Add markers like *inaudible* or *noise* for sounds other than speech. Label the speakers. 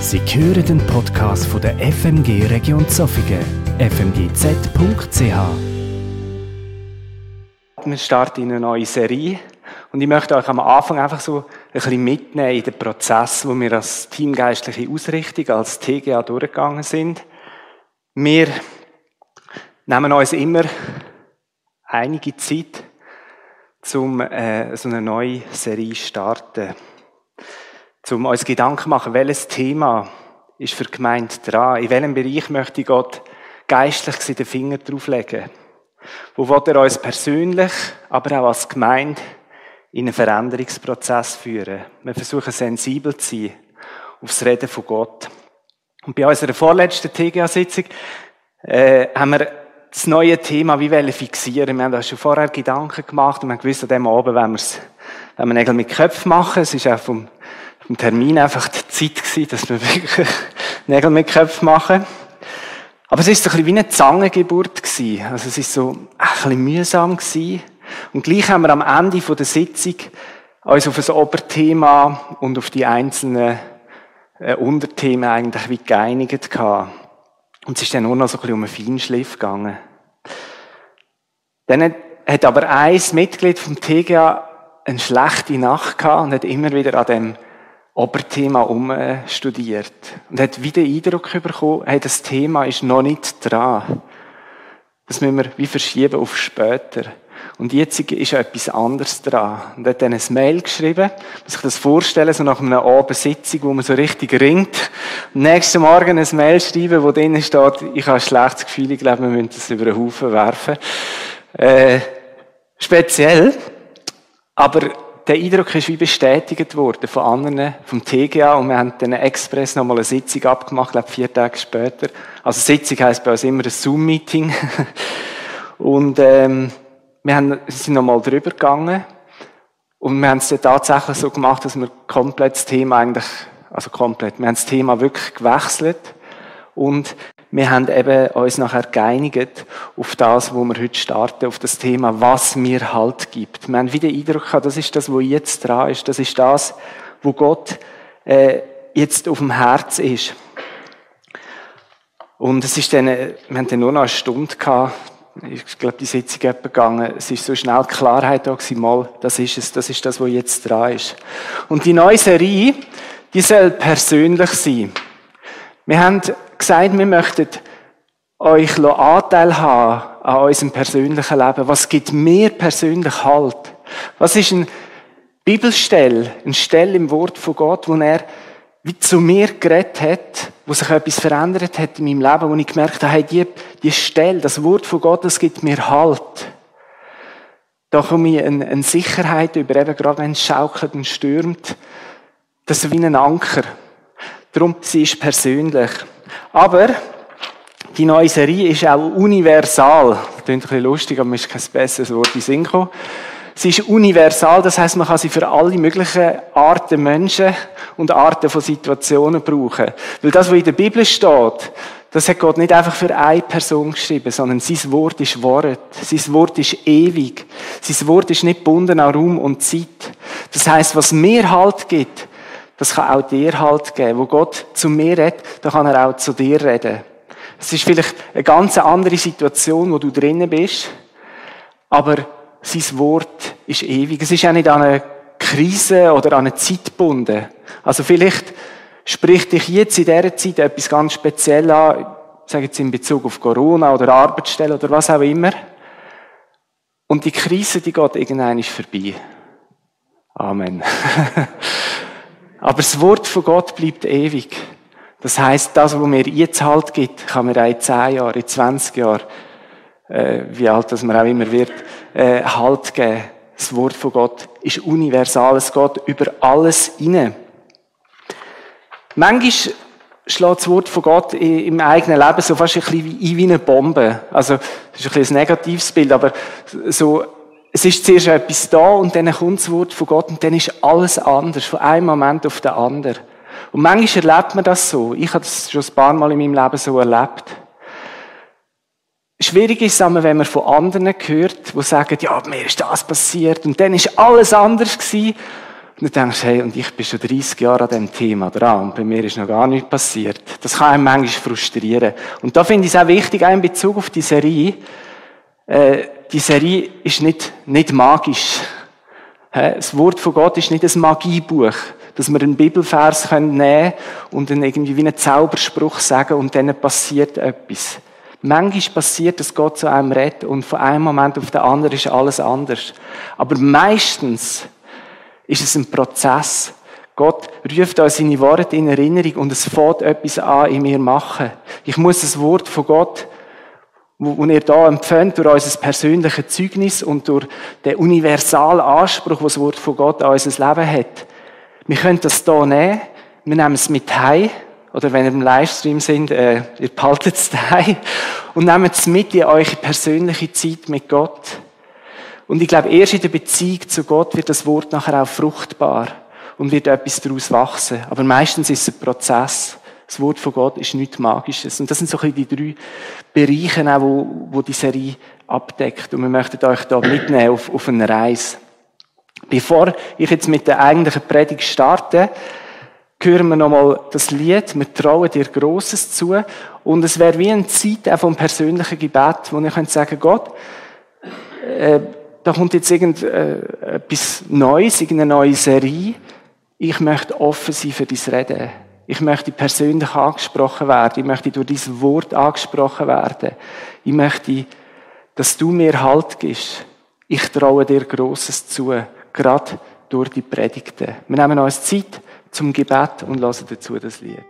Speaker 1: Sie hören den Podcast von der FMG Region Zofingen, fmgz.ch.
Speaker 2: Wir starten in eine neue Serie und ich möchte euch am Anfang einfach so ein bisschen mitnehmen in den Prozess, wo wir als teamgeistliche Ausrichtung, als TGA durchgegangen sind. Wir nehmen uns immer einige Zeit, um äh, so eine neue Serie zu starten um uns Gedanken machen, welches Thema ist für die Gemeinde dran? In welchem Bereich möchte Gott geistlich den Finger drauflegen? Wo will er uns persönlich, aber auch als Gemeinde in einen Veränderungsprozess führen? Wir versuchen sensibel zu sein aufs Reden von Gott. Und bei unserer vorletzten TGA-Sitzung äh, haben wir das neue Thema wie wollen fixieren. Wir haben da schon vorher Gedanken gemacht und wir haben gewusst, an dem Abend wenn wir es, wenn wir Nägel mit Köpfen machen. Es ist auch vom im Termin einfach die Zeit gewesen, dass wir wirklich *laughs* Nägel mit Köpfen machen. Aber es ist so ein bisschen wie eine Zangengeburt gewesen. Also es ist so ein bisschen mühsam gewesen. Und gleich haben wir am Ende der Sitzung uns auf ein Oberthema und auf die einzelnen äh, Unterthemen eigentlich wie geeinigt gehabt. Und es ist dann nur noch so ein bisschen um einen Feinschliff gegangen. Dann hat aber ein Mitglied vom TGA eine schlechte Nacht gehabt und hat immer wieder an dem Oberthema umstudiert und hat wieder den Eindruck bekommen, hey, das Thema ist noch nicht dran. Das müssen wir wie verschieben auf später. Und jetzt ist etwas anderes dran. Und hat dann ein Mail geschrieben, muss sich das vorstellen, so nach einer Abendsitzung, wo man so richtig ringt. Am nächsten Morgen ein Mail schreiben, wo drinnen steht, ich habe ein schlechtes Gefühl, ich glaube, wir müssen das über den Haufen werfen. Äh, speziell. Aber der Eindruck ist wie bestätigt worden von anderen, vom TGA, und wir haben dann Express nochmal eine Sitzung abgemacht, glaube vier Tage später. Also Sitzung heisst bei uns immer ein Zoom-Meeting. *laughs* und ähm, wir haben, sind nochmal drüber gegangen und wir haben es dann tatsächlich so gemacht, dass wir komplett das Thema eigentlich, also komplett, wir haben das Thema wirklich gewechselt und wir haben eben uns nachher geeinigt auf das, wo wir heute starten, auf das Thema, was mir Halt gibt. Wir haben wieder den Eindruck gehabt, das ist das, wo jetzt dran ist. Das ist das, wo Gott äh, jetzt auf dem Herz ist. Und es ist dann, wir haben dann nur noch eine Stunde gehabt, ich glaube, die Sitzung ist gegangen. Es ist so schnell Klarheit da gewesen, mal, das ist es, das ist das, was jetzt dran ist. Und die neue Serie, die soll persönlich sein. Wir haben gesagt, wir möchten euch Anteil haben an unserem persönlichen Leben. Was gibt mir persönlich Halt? Was ist ein Bibelstell, ein Stell im Wort von Gott, wo er wie zu mir geredet hat, wo sich etwas verändert hat in meinem Leben, wo ich gemerkt habe, hey, die, die Stelle, das Wort von Gott, das gibt mir Halt. Da komme ich eine, eine Sicherheit über, eben gerade wenn es schaukelt und stürmt. Das ist wie ein Anker. Darum, sie ist persönlich. Aber die neue Serie ist auch universal. Das klingt ein bisschen lustig, aber mir ist kein besseres Wort in Sinn gekommen. Sie ist universal, das heißt, man kann sie für alle möglichen Arten Menschen und Arten von Situationen brauchen. Weil das, was in der Bibel steht, das hat Gott nicht einfach für eine Person geschrieben, sondern sein Wort ist Wort. Sein Wort ist ewig. Sein Wort ist nicht gebunden an Raum und Zeit. Das heißt, was mir Halt gibt, das kann auch dir Halt geben. Wo Gott zu mir redet, da kann er auch zu dir reden. Es ist vielleicht eine ganz andere Situation, wo du drinnen bist, aber sein Wort ist ewig. Es ist auch nicht an eine Krise oder an eine Zeit gebunden. Also vielleicht spricht dich jetzt in dieser Zeit etwas ganz speziell an, sage jetzt in Bezug auf Corona oder Arbeitsstelle oder was auch immer. Und die Krise, die geht irgendwann vorbei. Amen. *laughs* Aber das Wort von Gott bleibt ewig. Das heißt, das, was mir jetzt halt gibt, kann mir auch in 10 Jahren, in 20 Jahren, äh, wie alt das man auch immer wird, äh, Halt geben. Das Wort von Gott ist universal. Es geht über alles hinein. Manchmal schlägt das Wort von Gott im eigenen Leben so fast ein bisschen wie eine Bombe. Also, das ist ein bisschen ein negatives Bild, aber so, es ist zuerst etwas da und dann kommt das Wort von Gott und dann ist alles anders, von einem Moment auf den anderen. Und manchmal erlebt man das so. Ich habe das schon ein paar Mal in meinem Leben so erlebt. Schwierig ist es wenn man von anderen hört, die sagen, ja, mir ist das passiert und dann ist alles anders gewesen. Und dann denkst du, hey, und ich bin schon 30 Jahre an diesem Thema dran und bei mir ist noch gar nichts passiert. Das kann einem manchmal frustrieren. Und da finde ich es auch wichtig, auch in Bezug auf die Serie, äh, die Serie ist nicht, nicht magisch. Das Wort von Gott ist nicht ein Magiebuch, dass wir einen Bibelvers nehmen können und dann irgendwie wie einen Zauberspruch sagen und dann passiert etwas. Manchmal passiert, dass Gott zu einem redet und von einem Moment auf den anderen ist alles anders. Aber meistens ist es ein Prozess. Gott ruft uns seine Worte in Erinnerung und es fängt etwas an in mir machen. Ich muss das Wort von Gott wo ihr da empfängt durch unser persönliches Zeugnis und durch den universalen Anspruch, den das Wort von Gott an unser Leben hat. Wir können das hier nehmen, wir nehmen es mit heim, oder wenn ihr im Livestream sind, äh, ihr behaltet es daheim und nehmt es mit in eure persönliche Zeit mit Gott. Und ich glaube, erst in der Beziehung zu Gott wird das Wort nachher auch fruchtbar und wird etwas daraus wachsen. Aber meistens ist es ein Prozess. Das Wort von Gott ist nichts Magisches. Und das sind so ein bisschen die drei Bereiche, auch, wo, wo die Serie abdeckt. Und wir möchten euch da mitnehmen auf, auf eine Reise. Bevor ich jetzt mit der eigentlichen Predigt starte, hören wir nochmal das Lied, wir trauen dir Grosses zu. Und es wäre wie eine Zeit auch vom persönlichen Gebet, wo ihr könnt sagen, Gott, äh, da kommt jetzt irgendetwas äh, Neues, irgendeine neue Serie. Ich möchte offen sein für dein Reden. Ich möchte persönlich angesprochen werden. Ich möchte durch dieses Wort angesprochen werden. Ich möchte, dass du mir Halt gibst. Ich traue dir Großes zu, gerade durch die Predigten. Wir nehmen uns Zeit zum Gebet und lassen dazu das Lied.